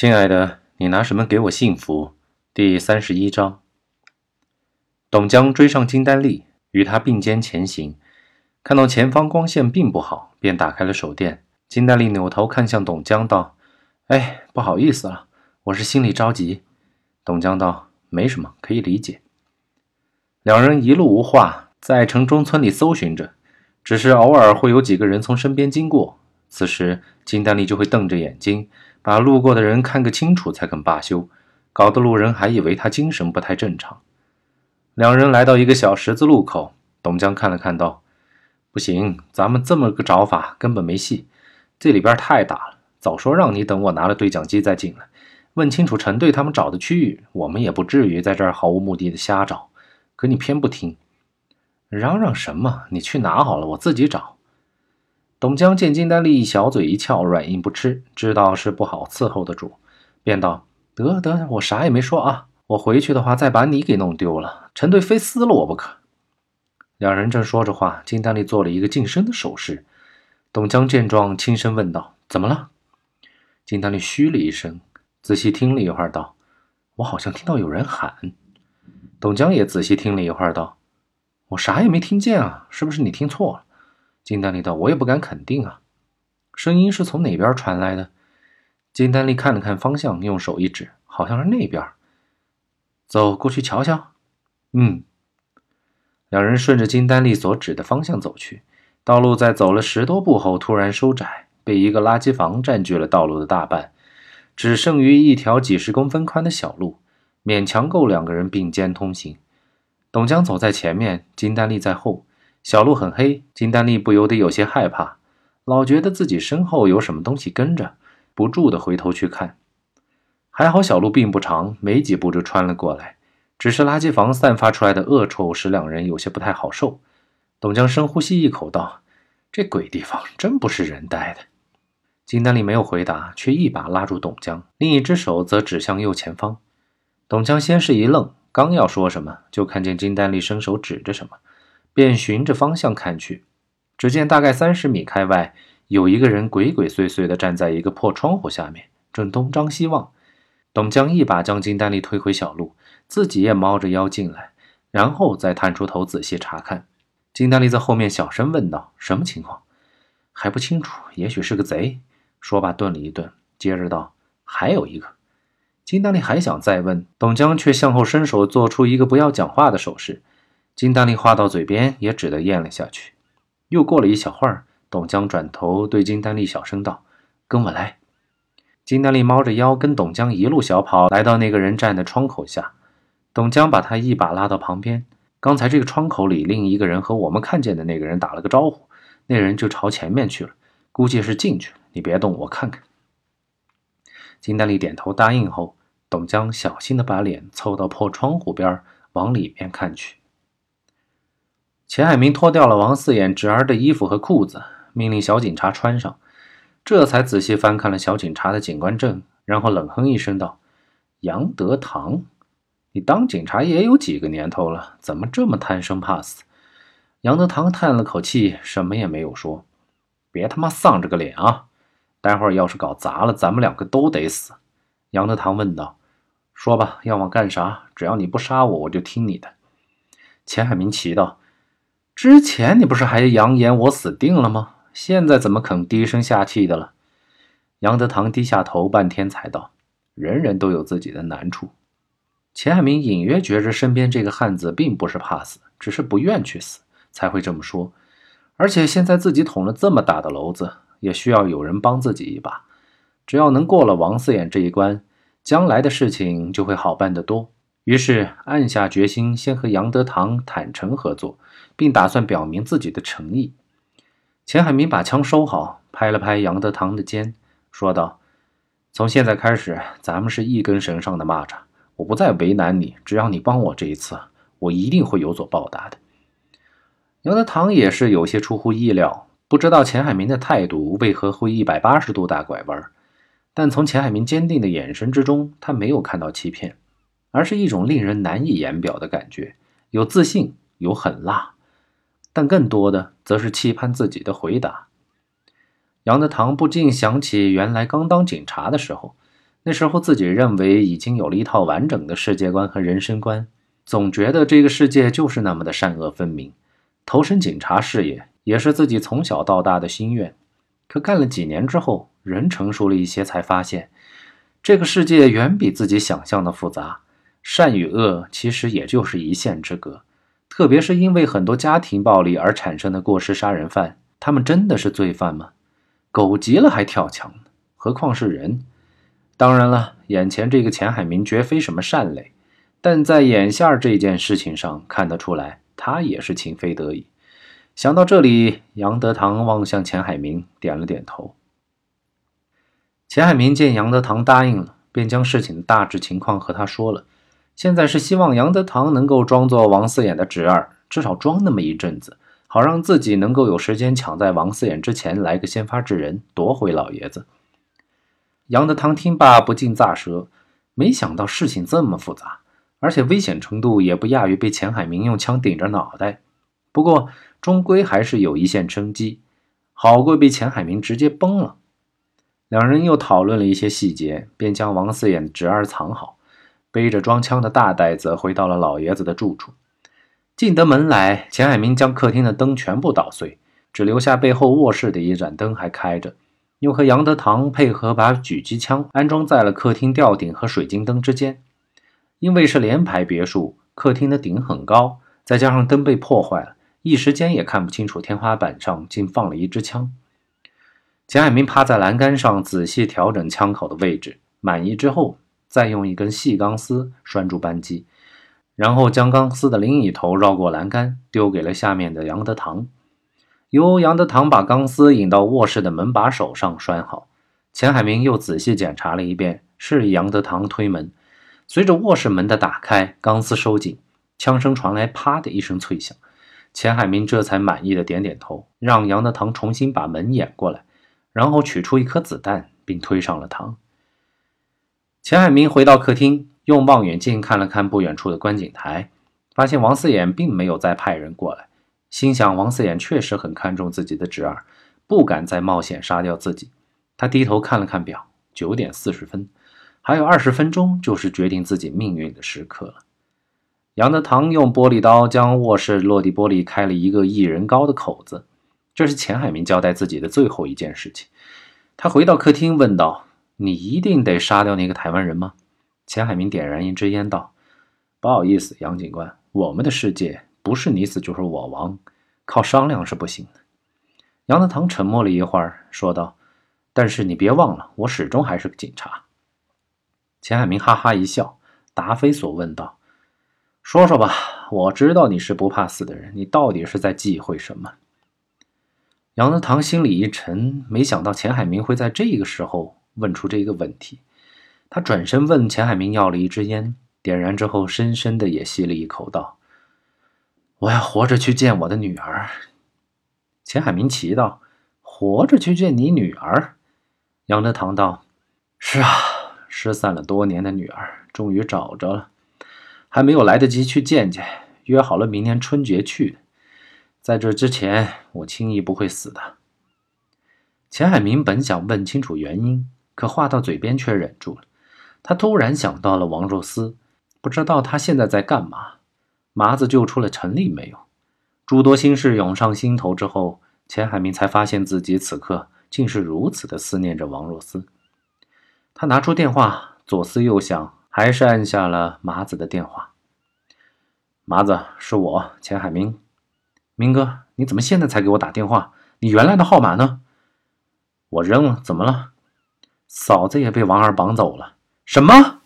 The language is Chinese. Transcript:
亲爱的，你拿什么给我幸福？第三十一章。董江追上金丹丽，与他并肩前行，看到前方光线并不好，便打开了手电。金丹丽扭头看向董江，道：“哎，不好意思了，我是心里着急。”董江道：“没什么，可以理解。”两人一路无话，在城中村里搜寻着，只是偶尔会有几个人从身边经过。此时，金丹丽就会瞪着眼睛，把路过的人看个清楚才肯罢休，搞得路人还以为他精神不太正常。两人来到一个小十字路口，董江看了看，道：“不行，咱们这么个找法根本没戏。这里边太大了，早说让你等我拿了对讲机再进来，问清楚陈队他们找的区域，我们也不至于在这儿毫无目的的瞎找。”可你偏不听，嚷嚷什么？你去拿好了，我自己找。董江见金丹丽小嘴一翘，软硬不吃，知道是不好伺候的主，便道：“得得，我啥也没说啊。我回去的话，再把你给弄丢了，陈队非撕了我不可。”两人正说着话，金丹丽做了一个噤声的手势。董江见状，轻声问道：“怎么了？”金丹丽嘘了一声，仔细听了一会儿，道：“我好像听到有人喊。”董江也仔细听了一会儿，道：“我啥也没听见啊，是不是你听错了？”金丹利道：“我也不敢肯定啊，声音是从哪边传来的？”金丹利看了看方向，用手一指，好像是那边。走过去瞧瞧。嗯。两人顺着金丹利所指的方向走去，道路在走了十多步后突然收窄，被一个垃圾房占据了道路的大半，只剩余一条几十公分宽的小路。勉强够两个人并肩通行。董江走在前面，金丹利在后。小路很黑，金丹丽不由得有些害怕，老觉得自己身后有什么东西跟着，不住地回头去看。还好小路并不长，没几步就穿了过来。只是垃圾房散发出来的恶臭使两人有些不太好受。董江深呼吸一口，道：“这鬼地方真不是人待的。”金丹丽没有回答，却一把拉住董江，另一只手则指向右前方。董江先是一愣，刚要说什么，就看见金丹丽伸手指着什么，便循着方向看去。只见大概三十米开外，有一个人鬼鬼祟祟地站在一个破窗户下面，正东张西望。董江一把将金丹丽推回小路，自己也猫着腰进来，然后再探出头仔细查看。金丹丽在后面小声问道：“什么情况？”还不清楚，也许是个贼。说罢顿了一顿，接着道：“还有一个。”金丹丽还想再问，董江却向后伸手，做出一个不要讲话的手势。金丹丽话到嘴边，也只得咽了下去。又过了一小会儿，董江转头对金丹丽小声道：“跟我来。”金丹丽猫着腰，跟董江一路小跑，来到那个人站的窗口下。董江把他一把拉到旁边。刚才这个窗口里，另一个人和我们看见的那个人打了个招呼，那人就朝前面去了，估计是进去了。你别动，我看看。金丹丽点头答应后。董江小心地把脸凑到破窗户边，往里面看去。钱海明脱掉了王四眼侄儿的衣服和裤子，命令小警察穿上，这才仔细翻看了小警察的警官证，然后冷哼一声道：“杨德堂，你当警察也有几个年头了，怎么这么贪生怕死？”杨德堂叹了口气，什么也没有说：“别他妈丧着个脸啊！待会儿要是搞砸了，咱们两个都得死。”杨德堂问道。说吧，要我干啥？只要你不杀我，我就听你的。钱海明奇道：“之前你不是还扬言我死定了吗？现在怎么肯低声下气的了？”杨德堂低下头，半天才道：“人人都有自己的难处。”钱海明隐约觉着身边这个汉子并不是怕死，只是不愿去死，才会这么说。而且现在自己捅了这么大的娄子，也需要有人帮自己一把。只要能过了王四眼这一关。将来的事情就会好办得多。于是暗下决心，先和杨德堂坦诚合作，并打算表明自己的诚意。钱海明把枪收好，拍了拍杨德堂的肩，说道：“从现在开始，咱们是一根绳上的蚂蚱。我不再为难你，只要你帮我这一次，我一定会有所报答的。”杨德堂也是有些出乎意料，不知道钱海明的态度为何会一百八十度大拐弯。但从钱海明坚定的眼神之中，他没有看到欺骗，而是一种令人难以言表的感觉，有自信，有狠辣，但更多的则是期盼自己的回答。杨德堂不禁想起原来刚当警察的时候，那时候自己认为已经有了一套完整的世界观和人生观，总觉得这个世界就是那么的善恶分明。投身警察事业也是自己从小到大的心愿。可干了几年之后，人成熟了一些，才发现这个世界远比自己想象的复杂。善与恶其实也就是一线之隔。特别是因为很多家庭暴力而产生的过失杀人犯，他们真的是罪犯吗？狗急了还跳墙呢，何况是人？当然了，眼前这个钱海明绝非什么善类，但在眼下这件事情上看得出来，他也是情非得已。想到这里，杨德堂望向钱海明，点了点头。钱海明见杨德堂答应了，便将事情的大致情况和他说了。现在是希望杨德堂能够装作王四眼的侄儿，至少装那么一阵子，好让自己能够有时间抢在王四眼之前来个先发制人，夺回老爷子。杨德堂听罢不禁咂舌，没想到事情这么复杂，而且危险程度也不亚于被钱海明用枪顶着脑袋。不过终归还是有一线生机，好过被钱海明直接崩了。两人又讨论了一些细节，便将王四眼的侄儿藏好。背着装枪的大袋子回到了老爷子的住处，进得门来，钱海明将客厅的灯全部捣碎，只留下背后卧室的一盏灯还开着，又和杨德堂配合把狙击枪安装在了客厅吊顶和水晶灯之间。因为是联排别墅，客厅的顶很高，再加上灯被破坏了，一时间也看不清楚天花板上竟放了一支枪。钱海明趴在栏杆上仔细调整枪口的位置，满意之后。再用一根细钢丝拴住扳机，然后将钢丝的另一头绕过栏杆，丢给了下面的杨德堂。由杨德堂把钢丝引到卧室的门把手上拴好。钱海明又仔细检查了一遍，是杨德堂推门。随着卧室门的打开，钢丝收紧，枪声传来，啪的一声脆响。钱海明这才满意的点点头，让杨德堂重新把门掩过来，然后取出一颗子弹，并推上了膛。钱海明回到客厅，用望远镜看了看不远处的观景台，发现王四眼并没有再派人过来，心想王四眼确实很看重自己的侄儿，不敢再冒险杀掉自己。他低头看了看表，九点四十分，还有二十分钟就是决定自己命运的时刻了。杨德堂用玻璃刀将卧室落地玻璃开了一个一人高的口子，这是钱海明交代自己的最后一件事情。他回到客厅问道。你一定得杀掉那个台湾人吗？钱海明点燃一支烟道：“不好意思，杨警官，我们的世界不是你死就是我亡，靠商量是不行的。”杨德堂沉默了一会儿，说道：“但是你别忘了，我始终还是个警察。”钱海明哈哈一笑，答非所问道：“说说吧，我知道你是不怕死的人，你到底是在忌讳什么？”杨德堂心里一沉，没想到钱海明会在这个时候。问出这个问题，他转身问钱海明要了一支烟，点燃之后，深深的也吸了一口，道：“我要活着去见我的女儿。”钱海明奇道：“活着去见你女儿？”杨德堂道：“是啊，失散了多年的女儿终于找着了，还没有来得及去见见，约好了明年春节去的。在这之前，我轻易不会死的。”钱海明本想问清楚原因。可话到嘴边却忍住了。他突然想到了王若思，不知道他现在在干嘛。麻子救出了陈丽没有？诸多心事涌上心头之后，钱海明才发现自己此刻竟是如此的思念着王若思。他拿出电话，左思右想，还是按下了麻子的电话。麻子，是我，钱海明。明哥，你怎么现在才给我打电话？你原来的号码呢？我扔了，怎么了？嫂子也被王二绑走了。什么？